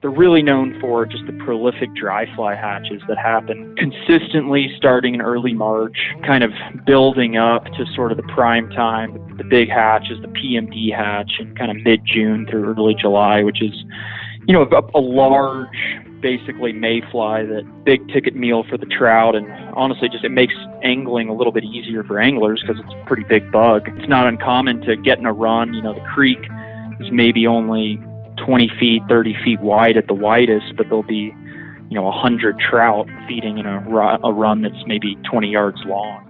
they're really known for just the prolific dry fly hatches that happen consistently starting in early March, kind of building up to sort of the prime time. The big hatch is the PMD hatch in kind of mid June through early July, which is, you know, a, a large, basically mayfly, that big ticket meal for the trout. And honestly, just it makes angling a little bit easier for anglers because it's a pretty big bug. It's not uncommon to get in a run. You know, the creek is maybe only 20 feet, 30 feet wide at the widest, but there'll be, you know, 100 trout feeding in a, a run that's maybe 20 yards long.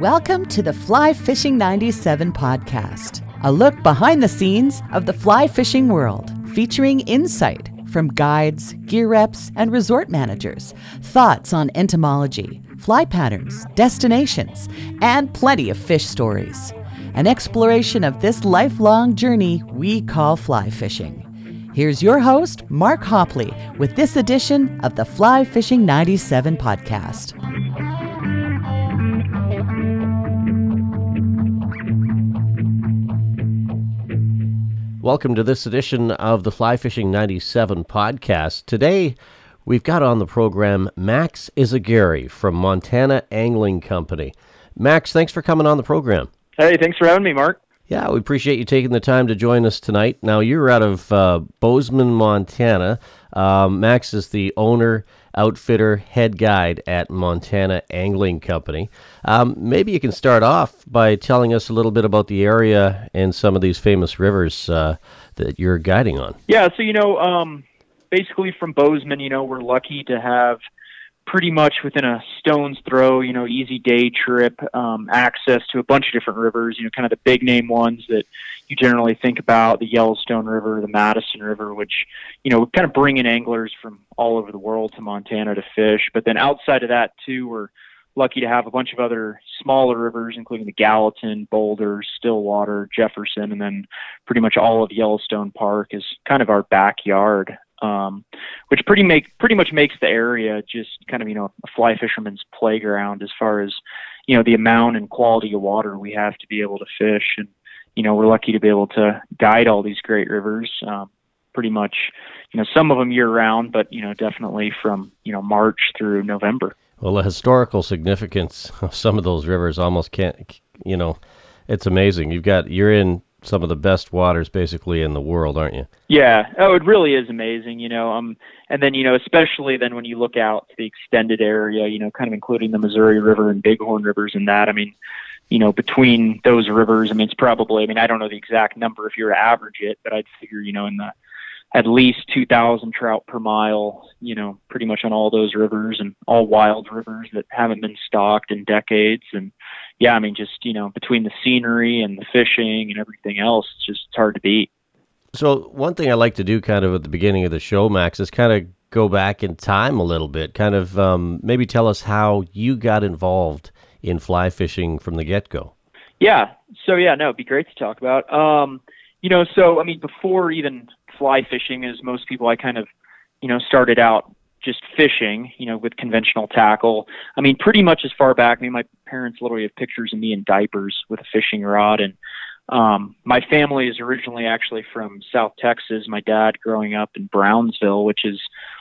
Welcome to the Fly Fishing 97 podcast, a look behind the scenes of the fly fishing world, featuring insight from guides, gear reps, and resort managers, thoughts on entomology, fly patterns, destinations, and plenty of fish stories an exploration of this lifelong journey we call fly fishing. Here's your host, Mark Hopley, with this edition of the Fly Fishing 97 podcast. Welcome to this edition of the Fly Fishing 97 podcast. Today, we've got on the program Max Izaguirre from Montana Angling Company. Max, thanks for coming on the program. Hey, thanks for having me, Mark. Yeah, we appreciate you taking the time to join us tonight. Now, you're out of uh, Bozeman, Montana. Um, Max is the owner, outfitter, head guide at Montana Angling Company. Um, maybe you can start off by telling us a little bit about the area and some of these famous rivers uh, that you're guiding on. Yeah, so, you know, um, basically from Bozeman, you know, we're lucky to have pretty much within a stone's throw, you know, easy day trip, um, access to a bunch of different rivers, you know, kind of the big name ones that you generally think about, the Yellowstone River, the Madison River, which, you know, kind of bring in anglers from all over the world to Montana to fish. But then outside of that, too, we're lucky to have a bunch of other smaller rivers, including the Gallatin, Boulder, Stillwater, Jefferson, and then pretty much all of Yellowstone Park is kind of our backyard um, which pretty make pretty much makes the area just kind of you know a fly fisherman's playground as far as you know the amount and quality of water we have to be able to fish, and you know we're lucky to be able to guide all these great rivers. Um, pretty much, you know, some of them year round, but you know, definitely from you know March through November. Well, the historical significance of some of those rivers almost can't, you know, it's amazing. You've got you're in some of the best waters basically in the world, aren't you? Yeah. Oh, it really is amazing, you know. Um and then, you know, especially then when you look out to the extended area, you know, kind of including the Missouri River and Bighorn rivers and that. I mean, you know, between those rivers, I mean, it's probably, I mean, I don't know the exact number if you were to average it, but I'd figure, you know, in the at least 2,000 trout per mile, you know, pretty much on all those rivers and all wild rivers that haven't been stocked in decades. And yeah, I mean, just, you know, between the scenery and the fishing and everything else, it's just hard to beat. So, one thing I like to do kind of at the beginning of the show, Max, is kind of go back in time a little bit, kind of um, maybe tell us how you got involved in fly fishing from the get go. Yeah. So, yeah, no, it'd be great to talk about. Um, you know, so, I mean, before even fly fishing, as most people, I kind of, you know, started out just fishing, you know, with conventional tackle. I mean, pretty much as far back. I mean, my parents literally have pictures of me in diapers with a fishing rod, and um, my family is originally actually from South Texas. My dad growing up in Brownsville, which is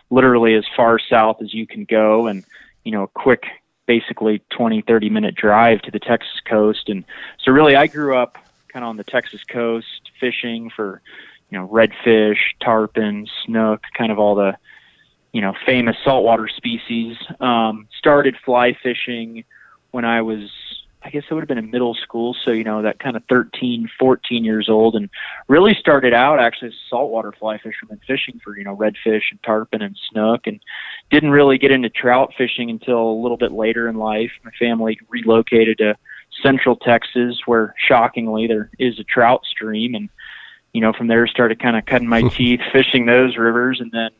literally as far south as you can go, and you know, a quick, basically 20, 30 minute drive to the Texas coast. And so, really, I grew up kind of on the Texas coast fishing for you know, redfish, tarpon, snook, kind of all the, you know, famous saltwater species. Um, started fly fishing when I was, I guess it would have been in middle school. So, you know, that kind of 13, 14 years old and really started out actually as a saltwater fly fisherman fishing for, you know, redfish and tarpon and snook and didn't really get into trout fishing until a little bit later in life. My family relocated to central Texas where shockingly there is a trout stream and you know, from there started kind of cutting my teeth fishing those rivers, and then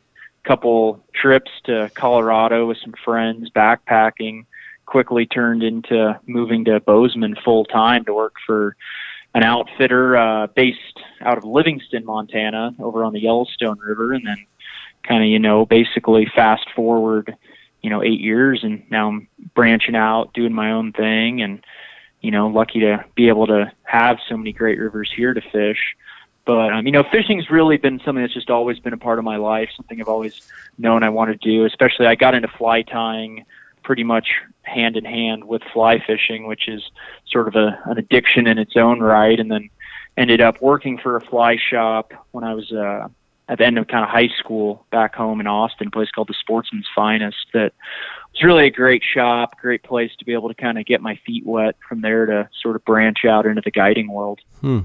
couple trips to Colorado with some friends, backpacking. Quickly turned into moving to Bozeman full time to work for an outfitter uh, based out of Livingston, Montana, over on the Yellowstone River, and then kind of you know basically fast forward, you know, eight years, and now I'm branching out, doing my own thing, and you know, lucky to be able to have so many great rivers here to fish But um, you know, fishing's really been something that's just always been a part of my life. Something I've always known I want to do. Especially, I got into fly tying pretty much hand in hand with fly fishing, which is sort of a, an addiction in its own right. And then ended up working for a fly shop when I was uh, at the end of kind of high school back home in Austin, a place called the Sportsman's Finest. That was really a great shop, great place to be able to kind of get my feet wet from there to sort of branch out into the guiding world. Hmm.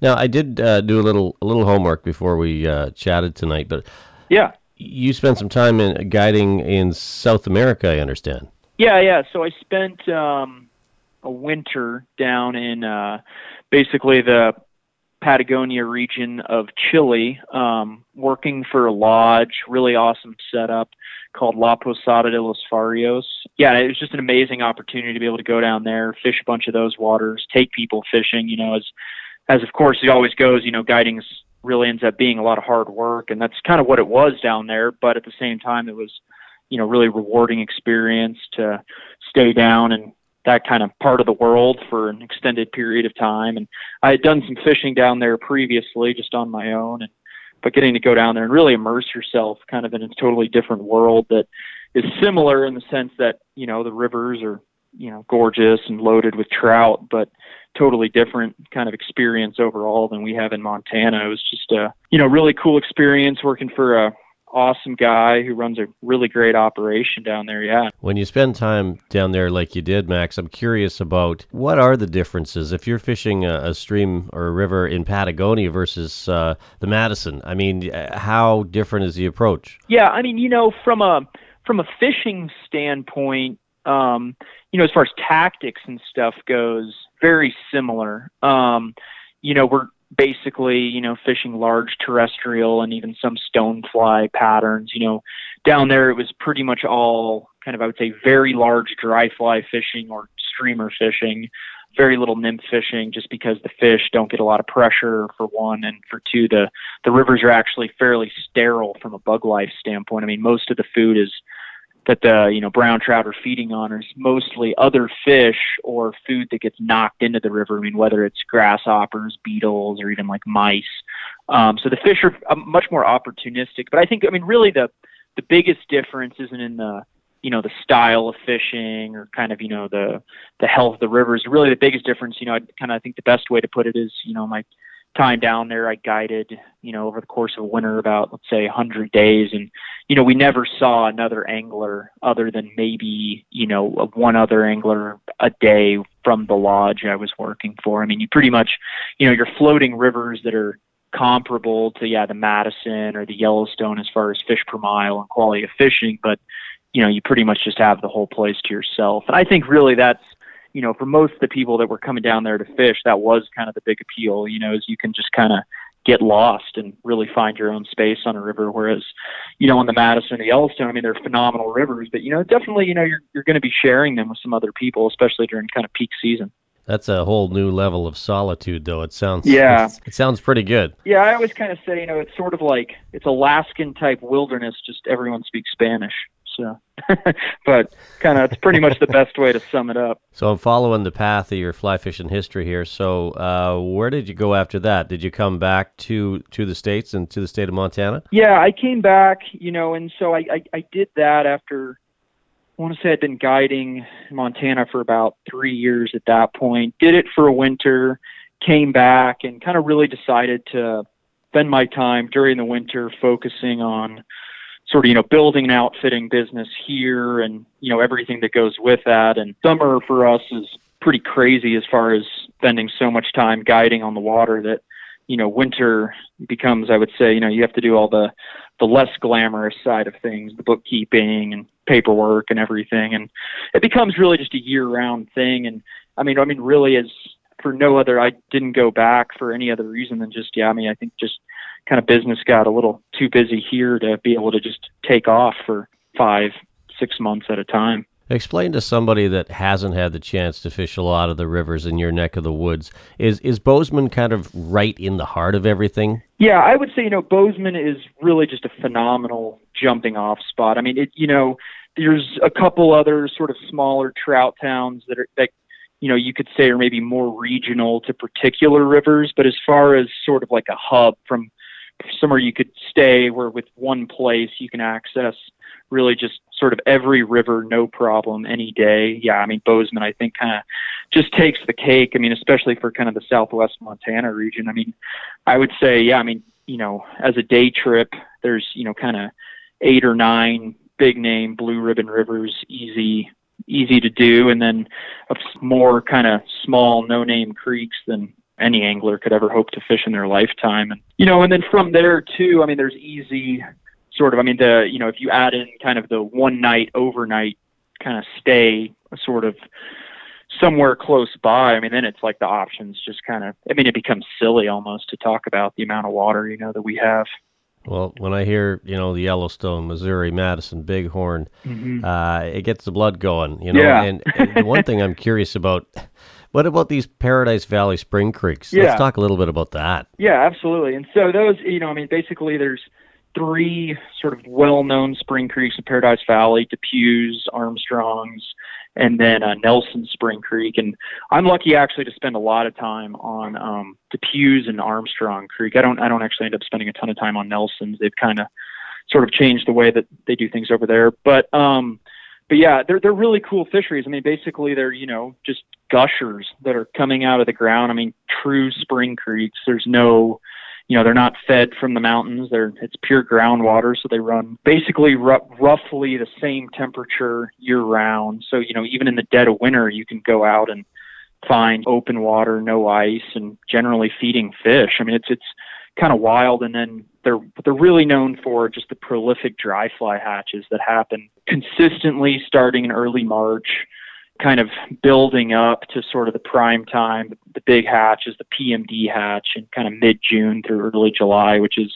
Now, I did uh, do a little a little homework before we uh, chatted tonight, but yeah, you spent some time in guiding in South America, I understand. Yeah, yeah. So I spent um, a winter down in uh, basically the Patagonia region of Chile, um, working for a lodge, really awesome setup called La Posada de los Farios. Yeah, it was just an amazing opportunity to be able to go down there, fish a bunch of those waters, take people fishing. You know, as as of course it always goes. You know, guiding really ends up being a lot of hard work, and that's kind of what it was down there. But at the same time, it was you know really rewarding experience to stay down and that kind of part of the world for an extended period of time. And I had done some fishing down there previously, just on my own, and but getting to go down there and really immerse yourself kind of in a totally different world that is similar in the sense that you know the rivers are you know gorgeous and loaded with trout, but totally different kind of experience overall than we have in Montana. It was just a you know really cool experience working for a awesome guy who runs a really great operation down there. Yeah. When you spend time down there like you did, Max, I'm curious about what are the differences if you're fishing a, a stream or a river in Patagonia versus uh, the Madison. I mean, uh, how different is the approach? Yeah, I mean, you know, from a from a fishing standpoint, um, you know, as far as tactics and stuff goes, very similar. Um, you know, we're basically, you know, fishing large terrestrial and even some stonefly patterns. You know, down there it was pretty much all kind of, I would say, very large dry fly fishing or streamer fishing, very little nymph fishing just because the fish don't get a lot of pressure for one and for two the the rivers are actually fairly sterile from a bug life standpoint. I mean most of the food is that the you know brown trout are feeding on is mostly other fish or food that gets knocked into the river. I mean, whether it's grasshoppers, beetles, or even like mice. Um, so the fish are uh, much more opportunistic. But I think I mean really the the biggest difference isn't in the you know the style of fishing or kind of you know the the health of the rivers. Really, the biggest difference, you know, I kind of think the best way to put it is you know my time down there, I guided, you know, over the course of a winter about, let's say, 100 days. And, you know, we never saw another angler other than maybe, you know, one other angler a day from the lodge I was working for. I mean, you pretty much, you know, you're floating rivers that are comparable to, yeah, the Madison or the Yellowstone as far as fish per mile and quality of fishing. But, you know, you pretty much just have the whole place to yourself. And I think really that's, you know, for most of the people that were coming down there to fish, that was kind of the big appeal, you know, is you can just kind of get lost and really find your own space on a river. Whereas, you know, on the Madison the Yellowstone, I mean, they're phenomenal rivers, but you know, definitely, you know, you're you're going to be sharing them with some other people, especially during kind of peak season. That's a whole new level of solitude, though. It sounds yeah, it sounds pretty good. Yeah, I always kind of say, you know, it's sort of like it's Alaskan type wilderness, just everyone speaks Spanish. So, but kind of, it's pretty much the best way to sum it up. So I'm following the path of your fly fishing history here. So, uh, where did you go after that? Did you come back to to the states and to the state of Montana? Yeah, I came back, you know, and so I I, I did that after. I want to say I'd been guiding Montana for about three years at that point. Did it for a winter, came back, and kind of really decided to spend my time during the winter focusing on sort of you know building an outfitting business here and you know everything that goes with that. And summer for us is pretty crazy as far as spending so much time guiding on the water that you know winter becomes i would say you know you have to do all the the less glamorous side of things the bookkeeping and paperwork and everything. And it becomes really just a year round thing. And i mean i mean really as for no other i didn't go back for any other reason than just yeah i mean i think just kind of business got a little too busy here to be able to just take off for five, six months at a time. Explain to somebody that hasn't had the chance to fish a lot of the rivers in your neck of the woods. Is is Bozeman kind of right in the heart of everything? Yeah, I would say you know Bozeman is really just a phenomenal jumping off spot. I mean, it you know there's a couple other sort of smaller trout towns that are that you know, you could say are maybe more regional to particular rivers, but as far as sort of like a hub from somewhere you could stay where with one place you can access really just sort of every river no problem any day. Yeah i mean bozeman i think kind of just takes the cake. I mean especially for kind of the southwest montana region. I mean i would say yeah i mean you know as a day trip there's you know kind of eight or nine big name blue ribbon rivers easy easy to do. And then more kind of small no name creeks than any angler could ever hope to fish in their lifetime. And you know, and then from there too, I mean, there's easy sort of. I mean, the you know, if you add in kind of the one night overnight kind of stay, sort of somewhere close by. I mean, then it's like the options just kind of. I mean, it becomes silly almost to talk about the amount of water you know that we have. Well, when I hear you know the Yellowstone, Missouri, Madison, Bighorn, mm-hmm. uh, it gets the blood going. You know, yeah. and, and one thing I'm curious about what about these Paradise Valley Spring Creeks? Yeah. Let's talk a little bit about that. Yeah, absolutely. And so those, you know, I mean, basically there's three sort of well-known spring creeks in Paradise Valley: DePuy's, Armstrong's, and then uh, Nelson Spring Creek. And I'm lucky actually to spend a lot of time on um, DePuy's and Armstrong Creek. I don't I don't actually end up spending a ton of time on Nelson's. They've kind of sort of changed the way that they do things over there. But um, but yeah, they're they're really cool fisheries. I mean, basically they're you know just gushers that are coming out of the ground. I mean, true spring creeks. There's no, you know, they're not fed from the mountains. They're it's pure groundwater, so they run basically r- roughly the same temperature year round. So you know, even in the dead of winter, you can go out and find open water, no ice, and generally feeding fish. I mean, it's it's kind of wild. And then they're they're really known for just the prolific dry fly hatches that happen consistently starting in early March, kind of building up to sort of the prime time. The big hatch is the PMD hatch in kind of mid June through early July, which is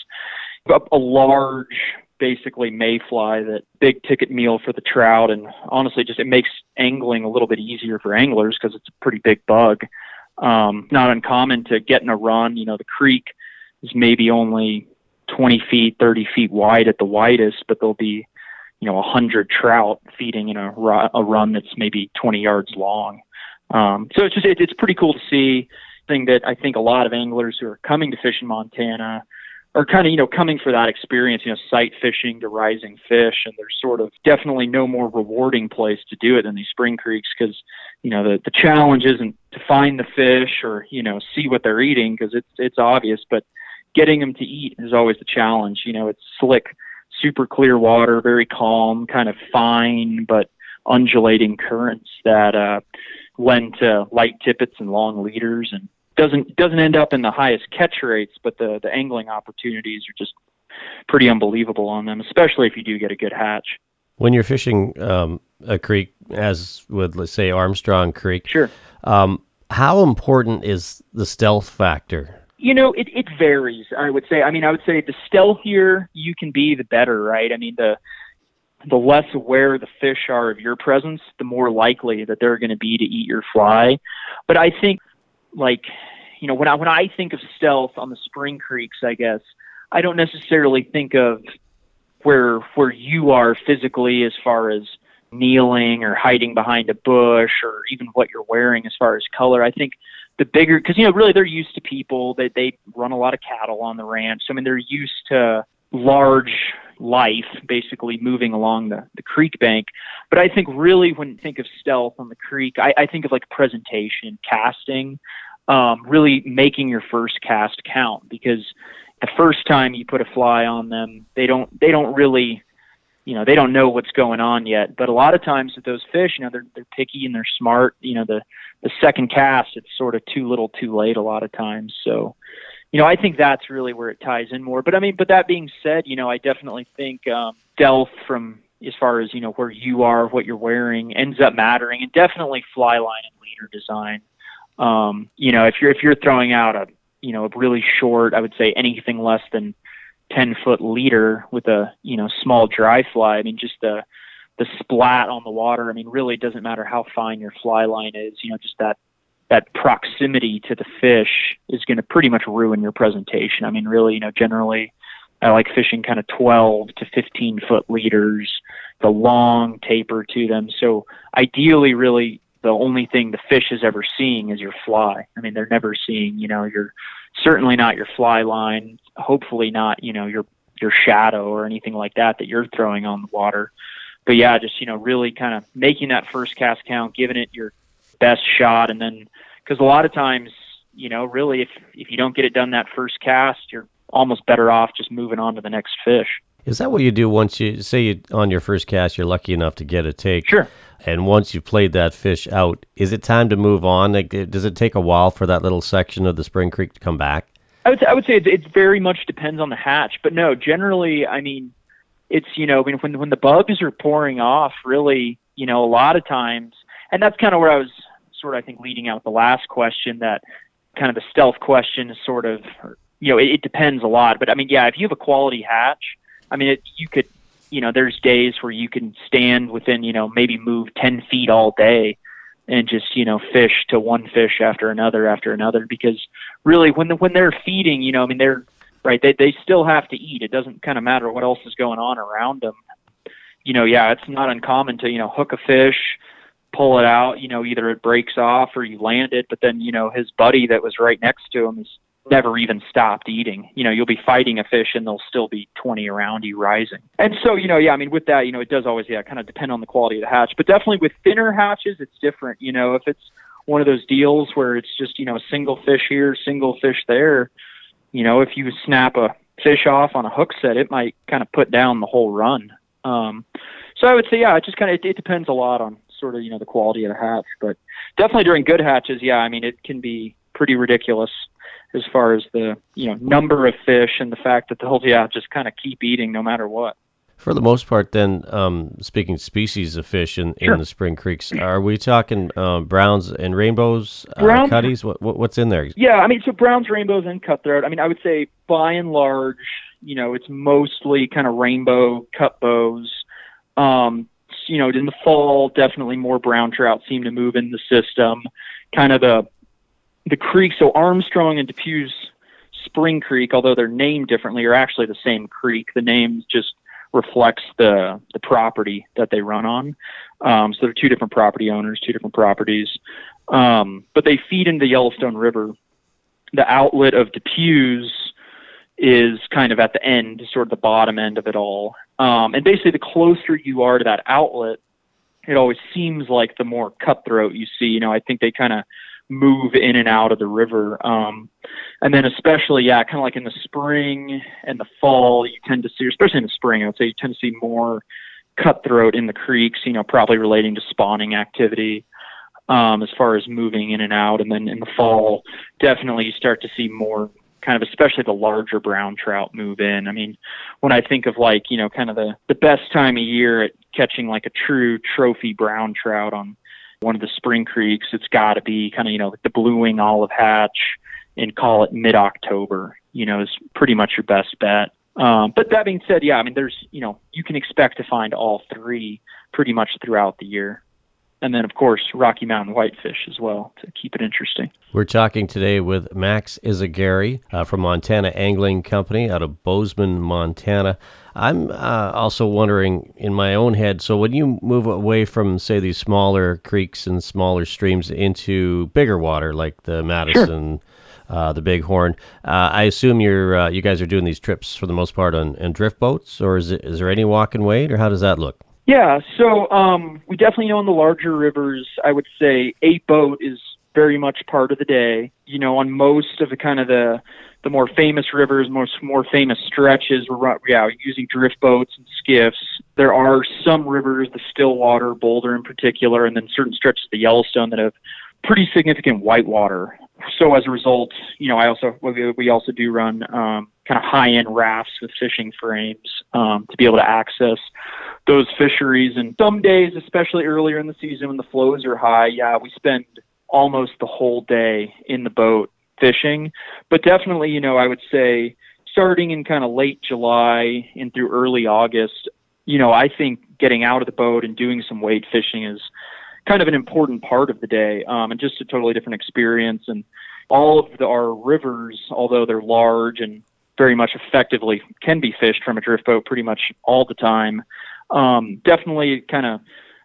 a, large basically mayfly that big ticket meal for the trout and honestly just it makes angling a little bit easier for anglers because it's a pretty big bug um, not uncommon to get in a run you know the creek is maybe only 20 feet, 30 feet wide at the widest, but there'll be, you know, 100 trout feeding in a, a run that's maybe 20 yards long. Um, so it's just it, it's pretty cool to see. Thing that I think a lot of anglers who are coming to fish in Montana are kind of you know coming for that experience, you know, sight fishing to rising fish, and there's sort of definitely no more rewarding place to do it than these spring creeks because you know the the challenge isn't to find the fish or you know see what they're eating because it's it's obvious, but getting them to eat is always the challenge. You know, it's slick, super clear water, very calm, kind of fine but undulating currents that uh, lend to light tippets and long leaders, and doesn't doesn't end up in the highest catch rates, but the the angling opportunities are just pretty unbelievable on them, especially if you do get a good hatch. When you're fishing um, a creek, as with let's say Armstrong Creek, sure. Um, how important is the stealth factor you know, it, it varies, I would say. I mean, I would say the stealthier you can be, the better, right? I mean, the the less aware the fish are of your presence, the more likely that they're going to be to eat your fly. But I think, like, you know, when I when I think of stealth on the spring creeks, I guess I don't necessarily think of where where you are physically as far as kneeling or hiding behind a bush or even what you're wearing as far as color. I think the bigger because you know really they're used to people. They they run a lot of cattle on the ranch. So i mean they're used to large life basically moving along the, the creek bank. But i think really when you think of stealth on the creek i, I think of like presentation casting um, really making your first cast count. Because the first time you put a fly on them they don't they don't really you know they don't know what's going on yet. But a lot of times with those fish you know they're they're picky and they're smart. You know the the second cast it's sort of too little too late a lot of times. So you know i think that's really where it ties in more. But i mean but that being said you know i definitely think um stealth from as far as you know where you are what you're wearing ends up mattering and definitely fly line and leader design. Um you know if you're if you're throwing out a you know a really short i would say anything less than 10 foot leader with a you know small dry fly. I mean just the the splat on the water i mean really doesn't matter how fine your fly line is you know just that that proximity to the fish is going to pretty much ruin your presentation. I mean really you know generally i like fishing kind of 12 to 15 foot leaders the long taper to them. So ideally really the only thing the fish is ever seeing is your fly. I mean, they're never seeing, you know, your certainly not your fly line, hopefully not, you know, your your shadow or anything like that that you're throwing on the water. But yeah, just, you know, really kind of making that first cast count, giving it your best shot and then cuz a lot of times, you know, really if if you don't get it done that first cast, you're almost better off just moving on to the next fish. Is that what you do once you say you on your first cast you're lucky enough to get a take? Sure. And once you've played that fish out, is it time to move on? Like, does it take a while for that little section of the Spring Creek to come back? I would say, I would say it, it very much depends on the hatch, but no, generally, I mean, it's you know when when when the bugs are pouring off, really, you know, a lot of times, and that's kind of where I was sort of I think leading out the last question that kind of the stealth question is sort of you know it, it depends a lot, but I mean yeah, if you have a quality hatch, I mean it, you could you know there's days where you can stand within you know maybe move ten feet all day and just you know fish to one fish after another after another because really when the, when they're feeding you know i mean they're right they they still have to eat. It doesn't kind of matter what else is going on around them you know yeah it's not uncommon to you know hook a fish pull it out you know either it breaks off or you land it but then you know his buddy that was right next to him is never even stopped eating. You know, you'll be fighting a fish and there'll still be 20 around you rising. And so, you know, yeah, I mean, with that, you know, it does always, yeah, kind of depend on the quality of the hatch. But definitely with thinner hatches, it's different. You know, if it's one of those deals where it's just, you know, a single fish here, single fish there, you know, if you snap a fish off on a hook set, it might kind of put down the whole run. Um, so I would say, yeah, it just kind of, it, it depends a lot on sort of, you know, the quality of the hatch. But definitely during good hatches, yeah, I mean, it can be pretty ridiculous as far as the you know number of fish and the fact that they'll yeah just kind of keep eating no matter what. For the most part, then, um, speaking species of fish in, sure. in the spring creeks, are we talking uh, browns and rainbows, uh, cutties? What, what, what's in there? Yeah, I mean, so browns, rainbows, and cutthroat. I mean, I would say by and large, you know, it's mostly kind of rainbow cutbows. Um, you know, in the fall, definitely more brown trout seem to move in the system. Kind of the the creek, so Armstrong and DePuy's Spring Creek, although they're named differently, are actually the same creek. The name just reflects the the property that they run on. Um, so they're two different property owners, two different properties, um, but they feed into Yellowstone River. The outlet of DePuy's is kind of at the end, sort of the bottom end of it all. Um, and basically, the closer you are to that outlet, it always seems like the more cutthroat you see. You know, I think they kind of move in and out of the river. Um, and then especially, yeah, kind of like in the spring and the fall, you tend to see, especially in the spring, I would say you tend to see more cutthroat in the creeks, you know, probably relating to spawning activity um, as far as moving in and out. And then in the fall, definitely you start to see more kind of especially the larger brown trout move in. I mean, when I think of like, you know, kind of the, the best time of year at catching like a true trophy brown trout on one of the spring creeks, it's got to be kind of, you know, like the blue wing olive hatch and call it mid October, you know, is pretty much your best bet. Um, but that being said, yeah, I mean, there's, you know, you can expect to find all three pretty much throughout the year and then of course Rocky Mountain whitefish as well to keep it interesting. We're talking today with Max Yzaguirre uh, from Montana Angling Company out of Bozeman, Montana. I'm uh, also wondering in my own head. So when you move away from say these smaller creeks and smaller streams into bigger water like the Madison. Sure. Uh, the Bighorn. Uh, I assume you're uh, you guys are doing these trips for the most part on, on drift boats, or is it is there any walk and wade, or how does that look? Yeah, so um, we definitely know in the larger rivers, I would say eight boat is very much part of the day. You know, on most of the kind of the the more famous rivers, most more famous stretches, we're yeah using drift boats and skiffs. There are some rivers, the Stillwater, Boulder in particular, and then certain stretches of the Yellowstone that have pretty significant whitewater. So as a result, you know, I also we, also do run um, kind of high end rafts with fishing frames um, to be able to access those fisheries. And some days, especially earlier in the season when the flows are high, yeah, we spend almost the whole day in the boat fishing. But definitely, you know, I would say starting in kind of late July and through early August, you know, I think getting out of the boat and doing some wade fishing is kind of an important part of the day um, and just a totally different experience. And all of the, our rivers, although they're large and very much effectively can be fished from a drift boat pretty much all the time, um, definitely kind of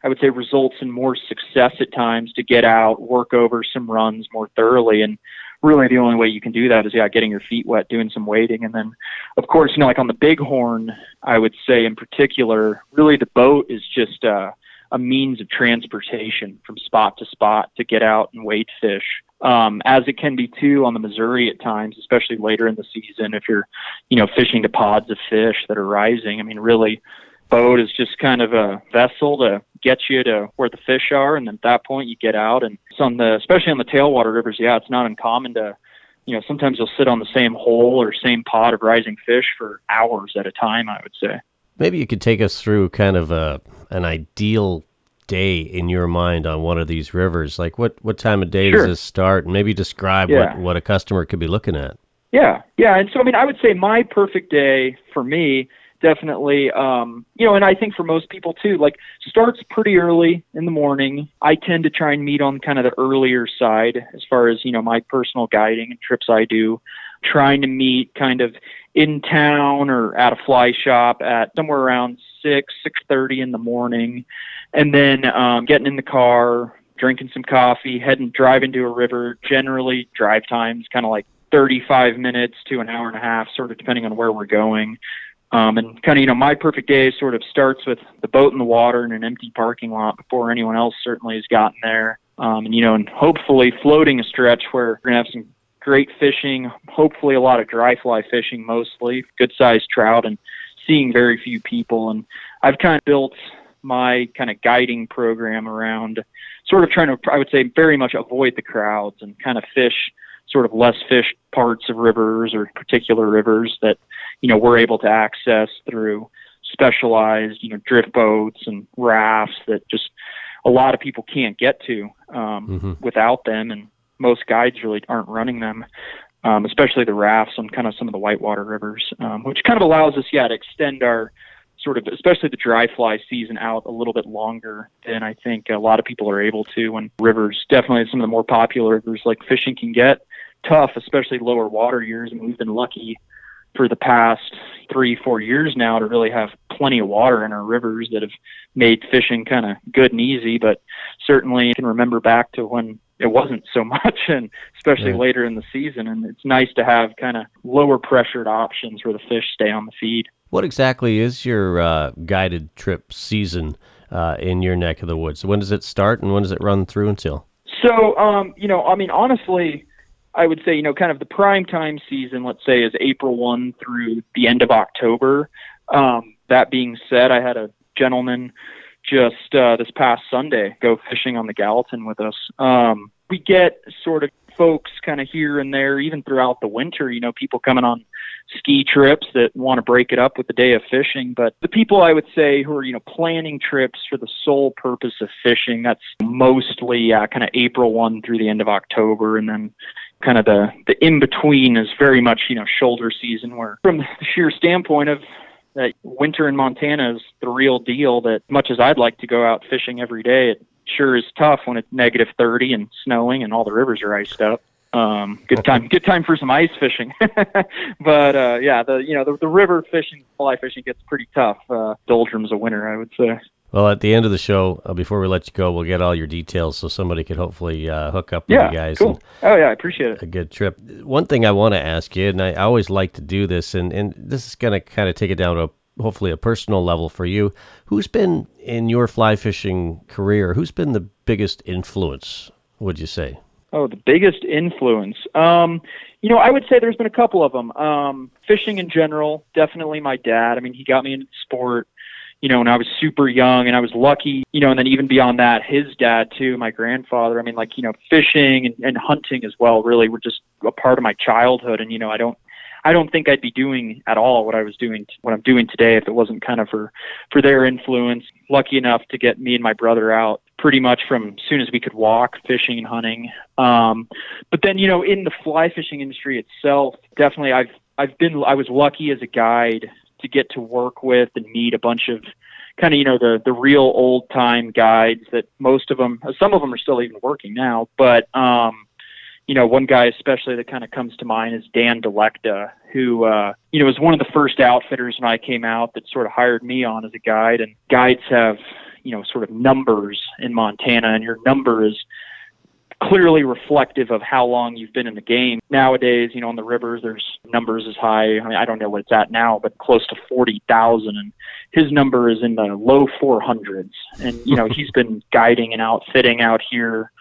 I would say results in more success at times to get out, work over some runs more thoroughly. And really the only way you can do that is yeah, getting your feet wet, doing some wading. And then of course, you know, like on the bighorn, I would say in particular, really the boat is just uh a means of transportation from spot to spot to get out and wade fish. Um, as it can be too on the Missouri at times, especially later in the season, if you're, you know, fishing to pods of fish that are rising. I mean, really, boat is just kind of a vessel to get you to where the fish are, and at that point you get out. And it's on the, especially on the tailwater rivers, yeah, it's not uncommon to, you know, sometimes you'll sit on the same hole or same pod of rising fish for hours at a time. I would say. Maybe you could take us through kind of a an ideal day in your mind on one of these rivers. Like what what time of day Sure. does this start? And maybe describe Yeah. what what a customer could be looking at. Yeah, yeah, and so I mean, I would say my perfect day for me definitely, um, you know, and I think for most people too, like starts pretty early in the morning. I tend to try and meet on kind of the earlier side as far as you know my personal guiding and trips I do, trying to meet kind of in town or at a fly shop at somewhere around six six thirty in the morning, and then um, getting in the car. Drinking some coffee, heading driving to a river. Generally, drive times kind of like 35 minutes to an hour and a half, sort of depending on where we're going. Um, and kind of, you know, my perfect day sort of starts with the boat in the water in an empty parking lot before anyone else certainly has gotten there. Um, and, you know, and hopefully floating a stretch where we're going to have some great fishing, hopefully a lot of dry fly fishing mostly, good sized trout, and seeing very few people. And I've kind of built my kind of guiding program around sort of trying to, I would say, very much avoid the crowds and kind of fish sort of less fished parts of rivers or particular rivers that, you know, we're able to access through specialized, you know, drift boats and rafts that just a lot of people can't get to um, Mhm. without them. And most guides really aren't running them. Um, especially the rafts on kind of some of the whitewater rivers, um, which kind of allows us, yeah, to extend our sort of, especially the dry fly season out a little bit longer than I think a lot of people are able to. When rivers, definitely some of the more popular rivers like fishing can get tough, especially lower water years. I mean, we've been lucky for the past three, four years now to really have plenty of water in our rivers that have made fishing kind of good and easy. But certainly, I can remember back to when it wasn't so much, and especially Right. later in the season. And it's nice to have kind of lower pressured options where the fish stay on the feed. What exactly is your uh, guided trip season uh, in your neck of the woods? When does it start and when does it run through until? So, um, you know, I mean, honestly, I would say, you know, kind of the prime time season, let's say, is April 1 through the end of October. Um, that being said, I had a gentleman just uh, this past Sunday go fishing on the Gallatin with us. Um, we get sort of folks kind of here and there, even throughout the winter, you know, people coming on ski trips that want to break it up with the day of fishing. But the people I would say who are, you know, planning trips for the sole purpose of fishing, that's mostly uh, kind of April 1 through the end of October. And then kind of the, the in between is very much, you know, shoulder season where from the sheer standpoint of that winter in Montana is the real deal that much as I'd like to go out fishing every day, it sure is tough when it's negative 30 and snowing and all the rivers are iced up. Um, good time, good time for some ice fishing. but, uh, yeah, the, you know, the, the river fishing, fly fishing gets pretty tough. Uh, doldrums of winter, I would say. Well, at the end of the show, uh, before we let you go, we'll get all your details so somebody could hopefully uh, hook up with Yeah, you guys. cool. Oh yeah, I appreciate it. a good trip. One thing I want to ask you, and I always like to do this, and, and this is going to kind of take it down to a, hopefully a personal level for you. Who's been in your fly fishing career? Who's been the biggest influence? Would you say? Oh, the biggest influence. Um, you know, I would say there's been a couple of them. Um, fishing in general, definitely my dad. I mean, he got me into the sport, you know, when I was super young and I was lucky, you know, and then even beyond that, his dad too, my grandfather. I mean, like, you know, fishing and, and hunting as well really were just a part of my childhood. And, you know, I don't, I don't think I'd be doing at all what I was doing, what I'm doing today if it wasn't kind of for, for their influence. Lucky enough to get me and my brother out pretty much from as soon as we could walk, fishing and hunting. Um, but then, you know, in the fly fishing industry itself, definitely I've, I've been, I was lucky as a guide to get to work with and meet a bunch of kind of, you know, the, the real old time guides that most of them, some of them are still even working now, but, um, you know, one guy especially that kind of comes to mind is Dan Delekta, who, uh, you know, was one of the first outfitters when I came out that sort of hired me on as a guide. And guides have, you know, sort of numbers in Montana, and your number is clearly reflective of how long you've been in the game. Nowadays, you know, on the rivers, there's numbers as high. I mean, I don't know what it's at now, but close to 40,000. And his number is in the low 400s. And, you know, he's been guiding and outfitting out here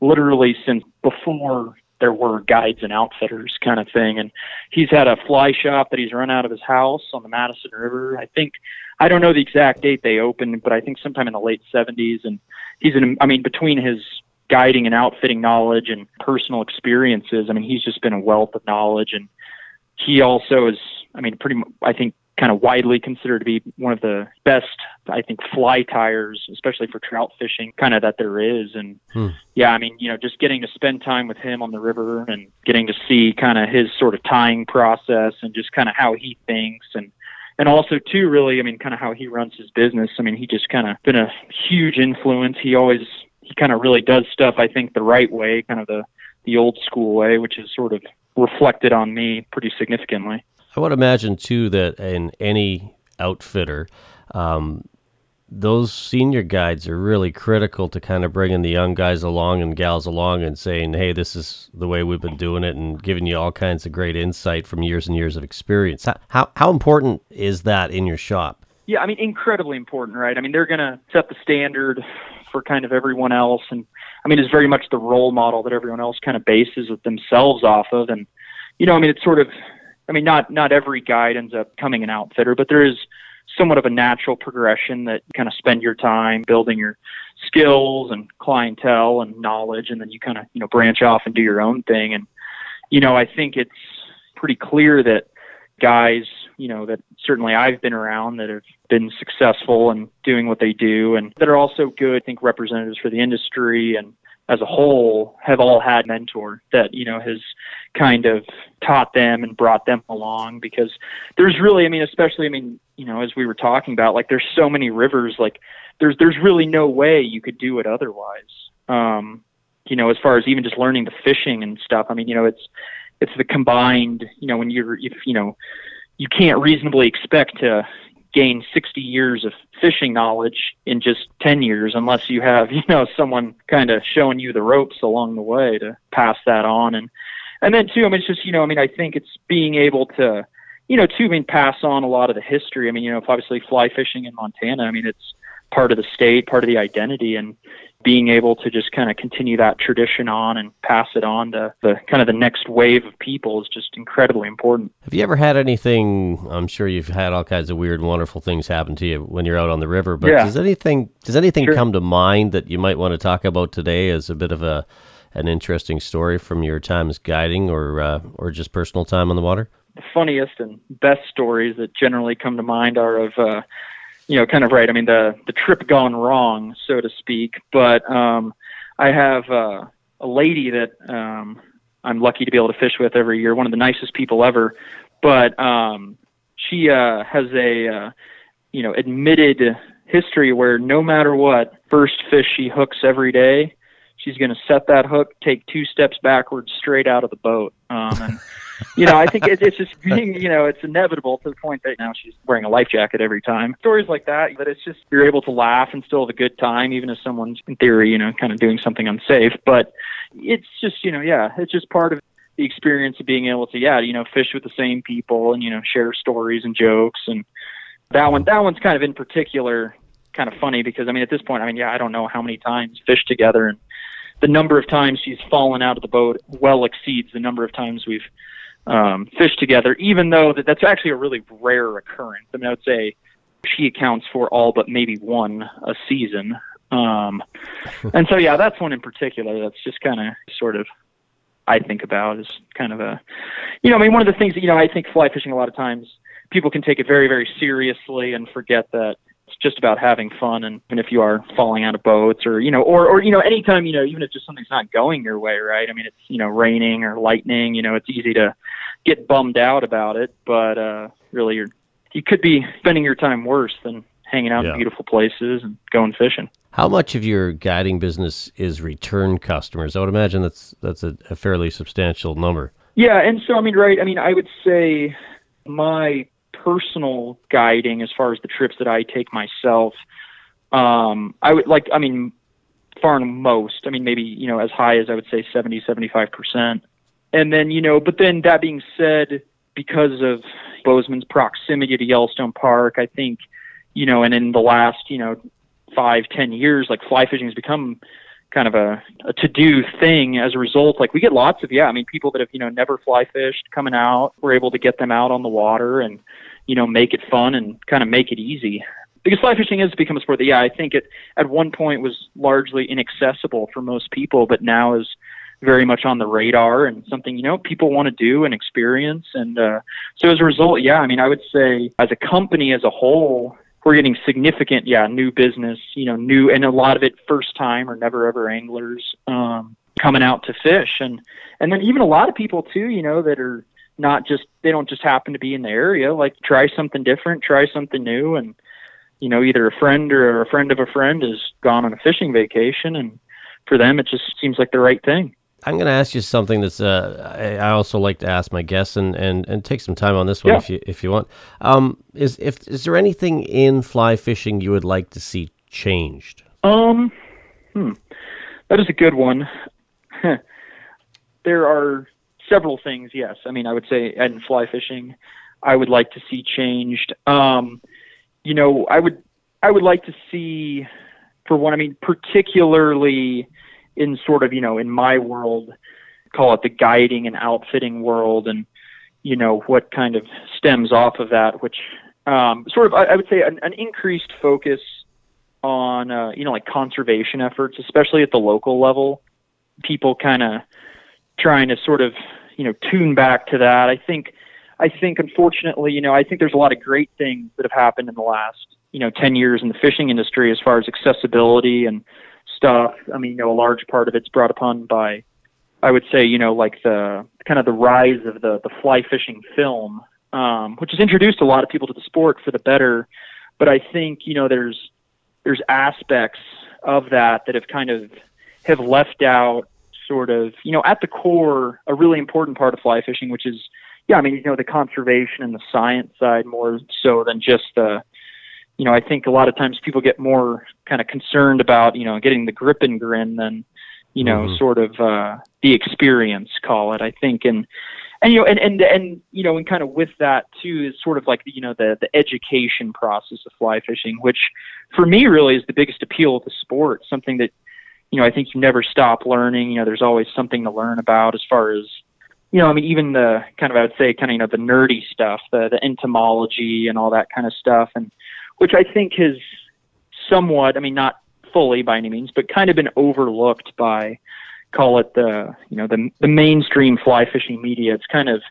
literally since before there were guides and outfitters kind of thing. And he's had a fly shop that he's run out of his house on the Madison River. I think, I don't know the exact date they opened, but I think sometime in the late 70s. And he's in, I mean, between his guiding and outfitting knowledge and personal experiences. I mean, he's just been a wealth of knowledge, and he also is. I mean, pretty. I think kind of widely considered to be one of the best. I think fly tyers, especially for trout fishing, kind of that there is. And hmm. yeah, I mean, you know, just getting to spend time with him on the river and getting to see kind of his sort of tying process and just kind of how he thinks and and also too really i mean kind of how he runs his business i mean he just kind of been a huge influence he always he kind of really does stuff I think the right way, kind of the the old school way, which is sort of reflected on me pretty significantly. I would imagine too that in any outfitter, um, those senior guides are really critical to kind of bringing the young guys along and gals along and saying, "Hey, this is the way we've been doing it," and giving you all kinds of great insight from years and years of experience. How how, how important is that in your shop? Yeah, I mean, incredibly important, right? I mean, they're going to set the standard for kind of everyone else. And I mean, it's very much the role model that everyone else kind of bases themselves off of. And, you know, I mean, it's sort of, I mean, not, not every guide ends up coming an outfitter, but there is somewhat of a natural progression that you kind of spend your time building your skills and clientele and knowledge. And then you kind of, you know, branch off and do your own thing. And, you know, I think it's pretty clear that guys, you know, that certainly I've been around that have been successful and doing what they do and that are also good, I think, representatives for the industry and as a whole have all had mentor that, you know, has kind of taught them and brought them along because there's really, I mean, especially, I mean, you know, as we were talking about, like there's so many rivers, like there's, there's really no way you could do it otherwise. Um, you know, as far as even just learning the fishing and stuff. I mean, you know, it's, it's the combined, you know, when you're, if, you know, you can't reasonably expect to gain 60 years of fishing knowledge in just 10 years unless you have, you know, someone kind of showing you the ropes along the way to pass that on. And, and then too, I mean, it's just, you know, I mean, I think it's being able to, you know, to I mean, pass on a lot of the history. I mean, you know, obviously fly fishing in Montana, I mean, it's part of the state, part of the identity. And, being able to just kind of continue that tradition on and pass it on to the kind of the next wave of people is just incredibly important. Have you ever had anything? I'm sure you've had all kinds of weird, wonderful things happen to you when you're out on the river. But yeah. does anything does anything sure. come to mind that you might want to talk about today as a bit of a an interesting story from your times guiding or uh, or just personal time on the water? The funniest and best stories that generally come to mind are of uh, you know, kind of right. I mean, the the trip gone wrong, so to speak. But um, I have uh, a lady that um, I'm lucky to be able to fish with every year. One of the nicest people ever. But um, she uh, has a uh, you know admitted history where no matter what, first fish she hooks every day, she's going to set that hook, take two steps backwards, straight out of the boat. Um, and you know, I think it, it's just being, you know, it's inevitable to the point that now she's wearing a life jacket every time. Stories like that, but it's just you're able to laugh and still have a good time, even if someone's in theory, you know, kind of doing something unsafe. But it's just, you know, yeah, it's just part of the experience of being able to, yeah, you know, fish with the same people and you know share stories and jokes and that one, that one's kind of in particular kind of funny because I mean at this point, I mean, yeah, I don't know how many times fish together and the number of times she's fallen out of the boat well exceeds the number of times we've um, fish together, even though that, that's actually a really rare occurrence. I mean, I would say she accounts for all but maybe one a season. Um, and so, yeah, that's one in particular that's just kind of sort of I think about is kind of a, you know, I mean, one of the things that, you know, I think fly fishing a lot of times people can take it very, very seriously and forget that just about having fun and even if you are falling out of boats or you know or or you know anytime you know even if just something's not going your way right? I mean it's you know raining or lightning you know it's easy to get bummed out about it but uh really you're you could be spending your time worse than hanging out yeah. in beautiful places and going fishing. How much of your guiding business is return customers? I would imagine that's that's a, a fairly substantial number. Yeah and so i mean right i mean i would say my personal guiding as far as the trips that I take myself, Um, I would like, I mean, far and most, I mean, maybe, you know, as high as I would say 70, 75%. And then, you know, but then that being said, because of Bozeman's proximity to Yellowstone Park, I think, you know, and in the last, you know, five, ten years, like fly fishing has become kind of a, a to do thing as a result. Like we get lots of, yeah, I mean, people that have, you know, never fly fished coming out, we're able to get them out on the water and, you know, make it fun and kind of make it easy. Because fly fishing has become a sport that, yeah, I think it at one point was largely inaccessible for most people, but now is very much on the radar and something you know people want to do and experience and uh, so as a result yeah i mean i would say as a company as a whole we're getting significant yeah new business you know new and a lot of it first time or never ever anglers um, coming out to fish. And and then even a lot of people too you know that are not just they don't just happen to be in the area like try something different try something new. And you know either a friend or a friend of a friend has gone on a fishing vacation. And for them it just seems like the right thing I'm going to ask you something that's uh, I also like to ask my guests and, and, and take some time on this one yeah. if you if you want. Um, is if is there anything in fly fishing you would like to see changed? Um, hmm, that is a good one. there are several things. Yes, I mean I would say in fly fishing, I would like to see changed. Um, you know, I would I would like to see, for one, I mean particularly in sort of you know in my world call it the guiding and outfitting world and you know what kind of stems off of that which um, sort of I, I would say an, an, increased focus on uh, you know like conservation efforts especially at the local level. People kind of trying to sort of you know tune back to that. I think i think unfortunately you know i think there's a lot of great things that have happened in the last you know 10 years in the fishing industry as far as accessibility and stuff. I mean, you know, a large part of it's brought upon by, I would say, you know, like the kind of the rise of the the fly fishing film, um, which has introduced a lot of people to the sport for the better. But I think you know there's there's aspects of that that have kind of have left out sort of you know at the core a really important part of fly fishing, which is yeah, I mean you know the conservation and the science side more so than just the you know, I think a lot of times people get more kind of concerned about, you know, getting the grip and grin than, you know, mm-hmm. sort of uh, the experience, call it. I think, and and you know, and and and you know, and kind of with that too is sort of like you know the the education process of fly fishing, which for me really is the biggest appeal of the sport. Something that you know I think you never stop learning. You know, there's always something to learn about as far as you know, I mean, even the kind of I would say kind of you know the nerdy stuff, the the entomology and all that kind of stuff, and which I think has somewhat, I mean, not fully by any means, but kind of been overlooked by, call it the, you know, the, the mainstream fly fishing media. It's kind of,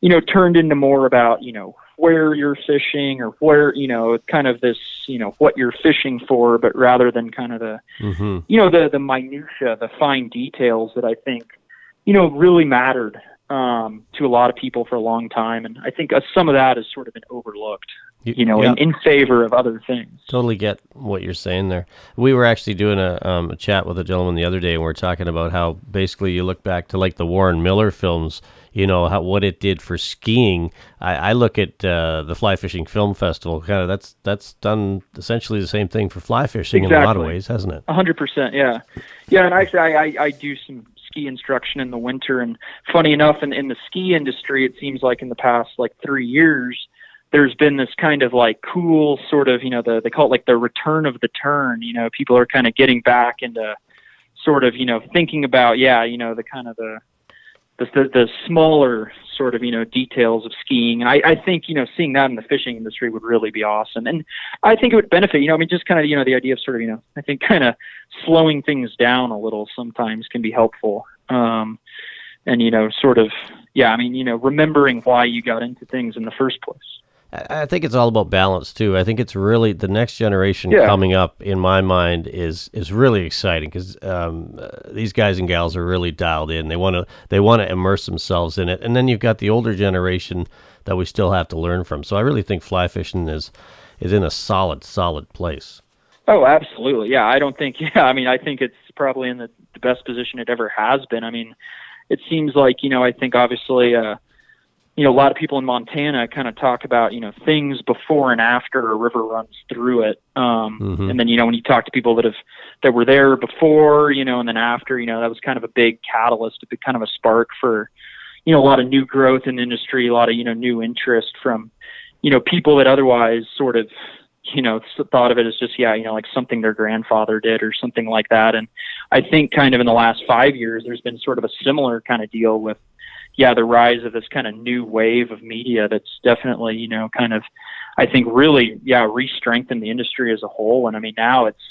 you know, turned into more about, you know, where you're fishing or where, you know, kind of this, you know, what you're fishing for, but rather than kind of the, mm-hmm. you know, the, the minutia, the fine details that I think, you know, really mattered um, to a lot of people for a long time. And I think uh, some of that has sort of been overlooked you know, in, in favor of other things. Totally get what you're saying there. We were actually doing a, um, a chat with a gentleman the other day, and we are talking about how basically you look back to like the Warren Miller films, you know, how what it did for skiing. I, I look at uh, the Fly Fishing Film Festival, kind of that's that's done essentially the same thing for fly fishing exactly. in a lot of ways, hasn't it? A hundred percent, yeah, yeah. And actually, I, I, I do some ski instruction in the winter, and funny enough, in in the ski industry, it seems like in the past like three years there's been this kind of like cool sort of you know the they call it like the return of the turn you know people are kind of getting back into sort of you know thinking about yeah you know the kind of the the the, smaller sort of you know details of skiing and I, I think you know seeing that in the fishing industry would really be awesome and I think it would benefit you know I mean just kind of you know the idea of sort of you know I think kind of slowing things down a little sometimes can be helpful um and you know sort of yeah I mean you know remembering why you got into things in the first place I think it's all about balance too. I think it's really the next generation yeah. coming up in my mind is is really exciting because um, uh, these guys and gals are really dialed in. They want to they want to immerse themselves in it, and then you've got the older generation that we still have to learn from. So I really think fly fishing is is in a solid solid place. Oh, absolutely. Yeah, I don't think. Yeah, I mean, I think it's probably in the, the best position it ever has been. I mean, it seems like you know, I think obviously. Uh, you know, a lot of people in Montana kind of talk about, you know, things before and after a river runs through it. Um, Mhm. And then, you know, when you talk to people that have, that were there before, you know, and then after, you know, that was kind of a big catalyst, a big kind of a spark for, you know, a lot of new growth in the industry, a lot of, you know, new interest from, you know, people that otherwise sort of, you know, thought of it as just, yeah, you know, like something their grandfather did or something like that. And I think kind of in the last five years, there's been sort of a similar kind of deal with, yeah, the rise of this kind of new wave of media that's definitely, you know, kind of, I think really, yeah, re-strengthened the industry as a whole. And I mean, now it's,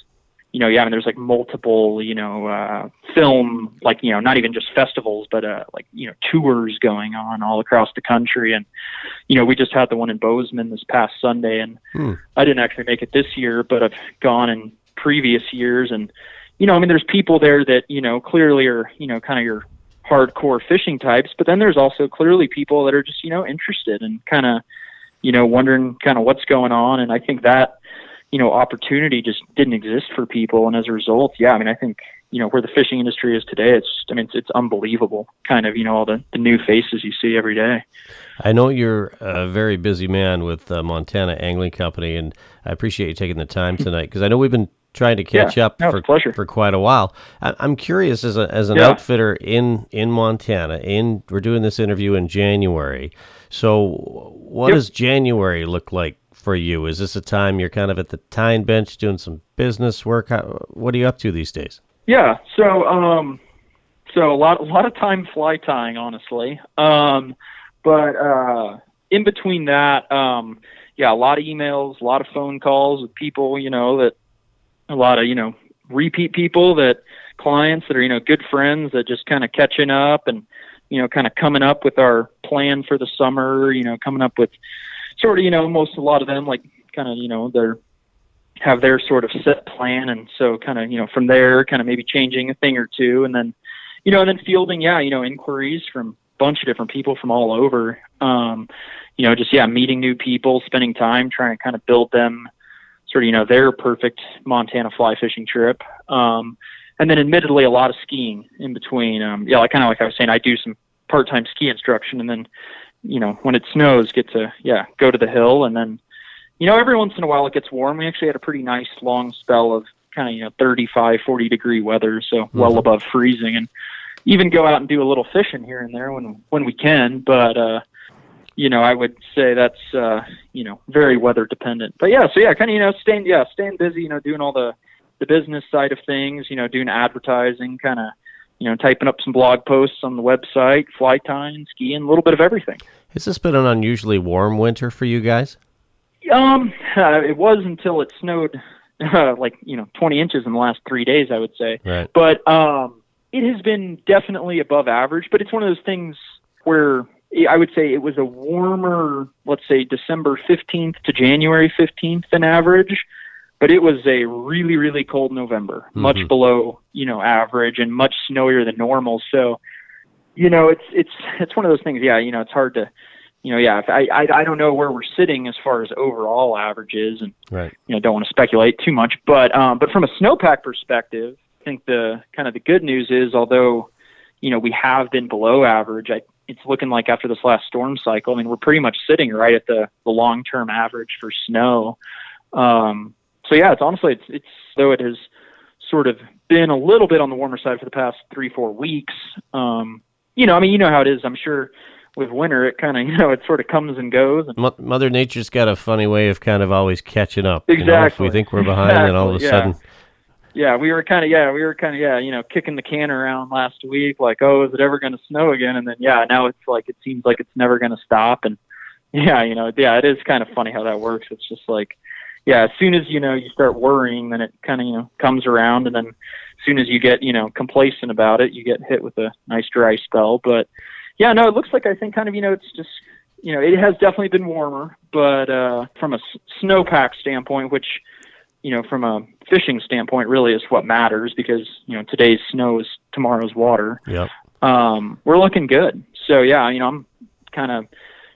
you know, yeah, I mean, there's like multiple, you know, uh, film, like, you know, not even just festivals, but, uh, like, you know, tours going on all across the country. And, you know, we just had the one in Bozeman this past Sunday and Hmm. I didn't actually make it this year, but I've gone in previous years. And, you know, I mean, there's people there that, you know, clearly are, you know, kind of your hardcore fishing types, but then there's also clearly people that are just, you know, interested and kind of, you know, wondering kind of what's going on. And I think that, you know, opportunity just didn't exist for people. And as a result, yeah, I mean, I think, you know, where the fishing industry is today, it's, just, I mean, it's, it's unbelievable kind of, you know, all the, the new faces you see every day. I know you're a very busy man with uh, Montana Angling Company, and I appreciate you taking the time tonight because I know we've been trying to catch Yeah, up no, for pleasure. for quite a while. I, I'm curious as a as an Yeah. outfitter in in Montana. In we're doing this interview in January, so what Yep. does January look like for you? Is this a time you're kind of at the time bench doing some business work? How, what are you up to these days? Yeah. So, um, so a lot, a lot of time fly tying, honestly. Um, but uh, in between that, um, yeah, a lot of emails, a lot of phone calls with people, you know, that a lot of you know repeat people that clients that are you know good friends that just kind of catching up and you know kind of coming up with our plan for the summer. You know, coming up with sort of you know most a lot of them like kind of you know they're have their sort of set plan and so kind of you know from there kind of maybe changing a thing or two and then you know and then fielding yeah you know inquiries from a bunch of different people from all over um you know just yeah meeting new people spending time trying to kind of build them sort of you know their perfect montana fly fishing trip. Um and then admittedly a lot of skiing in between. Um yeah like kind of like i was saying i do some part-time ski instruction and then you know when it snows get to yeah go to the hill. And then you know, every once in a while it gets warm. We actually had a pretty nice long spell of kind of, you know, 35, 40 degree weather, so well Mhm. above freezing. And even go out and do a little fishing here and there when when we can, but uh you know, I would say that's uh, you know, very weather dependent. But yeah, so yeah, kind of, you know, staying yeah, staying busy, you know, doing all the the business side of things, you know, doing advertising, kind of you know, typing up some blog posts on the website, fly tying, skiing, a little bit of everything. Has this been an unusually warm winter for you guys? Um, uh, it was until it snowed, uh, like you know, 20 inches in the last three days, I would say. Right. But um, it has been definitely above average. But it's one of those things where I would say it was a warmer, let's say December 15th to January 15th than average. But it was a really, really cold November, much Mhm. below you know average and much snowier than normal. So, you know, it's it's it's one of those things. Yeah, you know, it's hard to you know, yeah, if I, I I don't know where we're sitting as far as overall averages, and Right. you know, don't want to speculate too much. But um, but from a snowpack perspective, I think the kind of the good news is, although you know we have been below average, I, it's looking like after this last storm cycle, I mean, we're pretty much sitting right at the the long term average for snow. Um, so yeah, it's honestly it's it's though it has sort of been a little bit on the warmer side for the past three four weeks. Um, you know, I mean, you know how it is. I'm sure with winter, it kind of you know it sort of comes and goes. And Mo- Mother Nature's got a funny way of kind of always catching up. You know, if Exactly. we think we're behind, then all of a yeah. sudden, yeah, we were kind of yeah, we were kind of yeah, you know, kicking the can around last week, like, oh, is it ever going to snow again? And then yeah, now it's like it seems like it's never going to stop. And yeah, you know, yeah, it is kind of funny how that works. It's just like, yeah, as soon as you know you start worrying, then it kind of you know comes around, and then as soon as you get you know complacent about it, you get hit with a nice dry spell. But yeah, no, it looks like I think kind of you know it's just you know it has definitely been warmer, but uh, from a s- snowpack standpoint, which you know from a fishing standpoint really is what matters because you know today's snow is tomorrow's water. yep. Um, we're looking good. So yeah, you know I'm kind of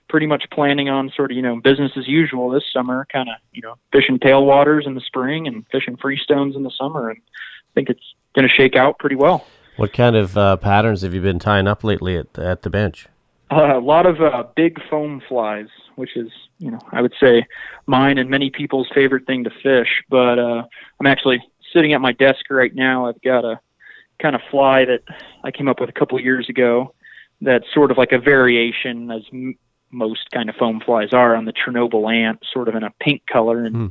pretty much planning on sort of you know business as usual this summer, kind of you know fishing tailwaters in the spring and fishing freestones in the summer, and I think it's going to shake out pretty well. What kind of uh, patterns have you been tying up lately at at the bench? A lot of uh, big foam flies, which is, you know, I would say mine and many people's favorite thing to fish. But uh, I'm actually sitting at my desk right now. I've got a kind of fly that I came up with a couple years ago. That's sort of like a variation, as m- most kind of foam flies are, on the Chernobyl ant, sort of in a pink color. And Hmm.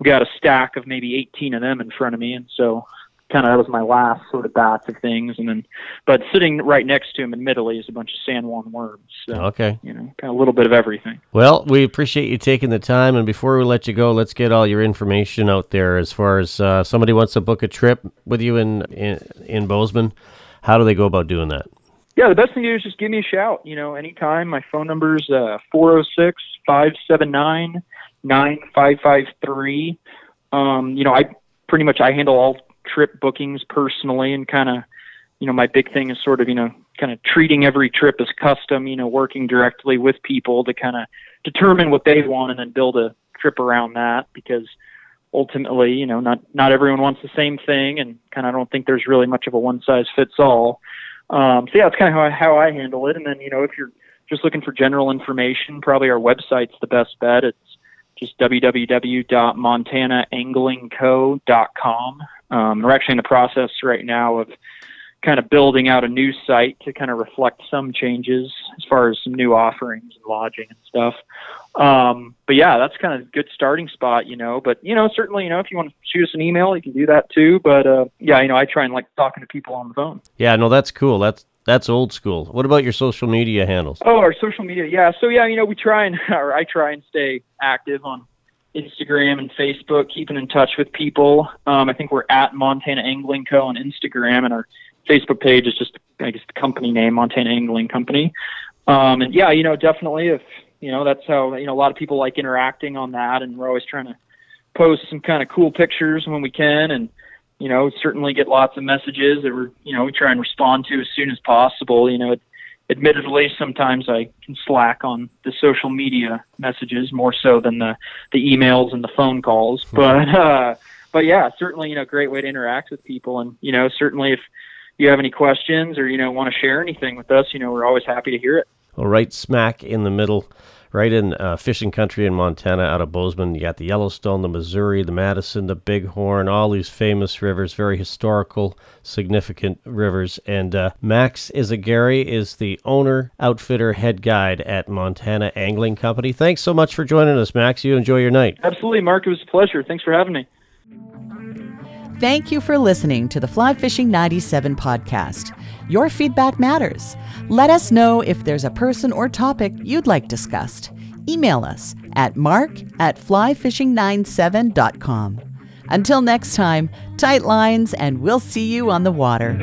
I've got a stack of maybe 18 of them in front of me, and so kind of that was my last sort of batch of things. And then, but sitting right next to him, admittedly, is a bunch of San Juan worms. So Okay. you know, kind of a little bit of everything. Well, we appreciate you taking the time. And before we let you go, let's get all your information out there as far as uh, somebody wants to book a trip with you in, in, in Bozeman. How do they go about doing that? Yeah, the best thing to do is just give me a shout. You know, anytime. My phone number's uh, 406 579 9553. Um, You know, I pretty much I handle all trip bookings personally, and kind of, you know, my big thing is sort of, you know, kind of treating every trip as custom. You know, working directly with people to kind of determine what they want and then build a trip around that because ultimately, you know, not not everyone wants the same thing, and kind of I don't think there's really much of a one size fits all. Um, so yeah, that's kind of how I, how I handle it. And then you know, if you're just looking for general information, probably our website's the best bet. It's just www.montanaanglingco.com. Um, we're actually in the process right now of kind of building out a new site to kind of reflect some changes as far as some new offerings and lodging and stuff. Um, but yeah, that's kind of a good starting spot, you know. But you know, certainly, you know, if you want to shoot us an email, you can do that too. But uh, yeah, you know, I try and like talking to people on the phone. Yeah, no, that's cool. That's that's old school. What about your social media handles? Oh, our social media, yeah. So yeah, you know, we try and or I try and stay active on Instagram and Facebook, keeping in touch with people. Um, I think we're at Montana Angling Co. on Instagram, and our Facebook page is just I guess the company name, Montana Angling Company. Um, and yeah, you know, definitely if you know that's how you know a lot of people like interacting on that, and we're always trying to post some kind of cool pictures when we can, and you know certainly get lots of messages that we're you know we try and respond to as soon as possible. You know, it, admittedly sometimes I can slack on the social media messages more so than the the emails and the phone calls, but uh, but yeah, certainly you know great way to interact with people, and you know certainly if you have any questions or you know want to share anything with us, you know we're always happy to hear it. Well, right smack in the middle, right in uh, fishing country in Montana, out of Bozeman. You got the Yellowstone, the Missouri, the Madison, the Bighorn, all these famous rivers, very historical, significant rivers. And uh, Max Izagari is the owner, outfitter, head guide at Montana Angling Company. Thanks so much for joining us, Max. You enjoy your night. Absolutely, Mark. It was a pleasure. Thanks for having me. Thank you for listening to the Fly Fishing 97 podcast. Your feedback matters. Let us know if there's a person or topic you'd like discussed. Email us at mark at flyfishing97.com. Until next time, tight lines, and we'll see you on the water.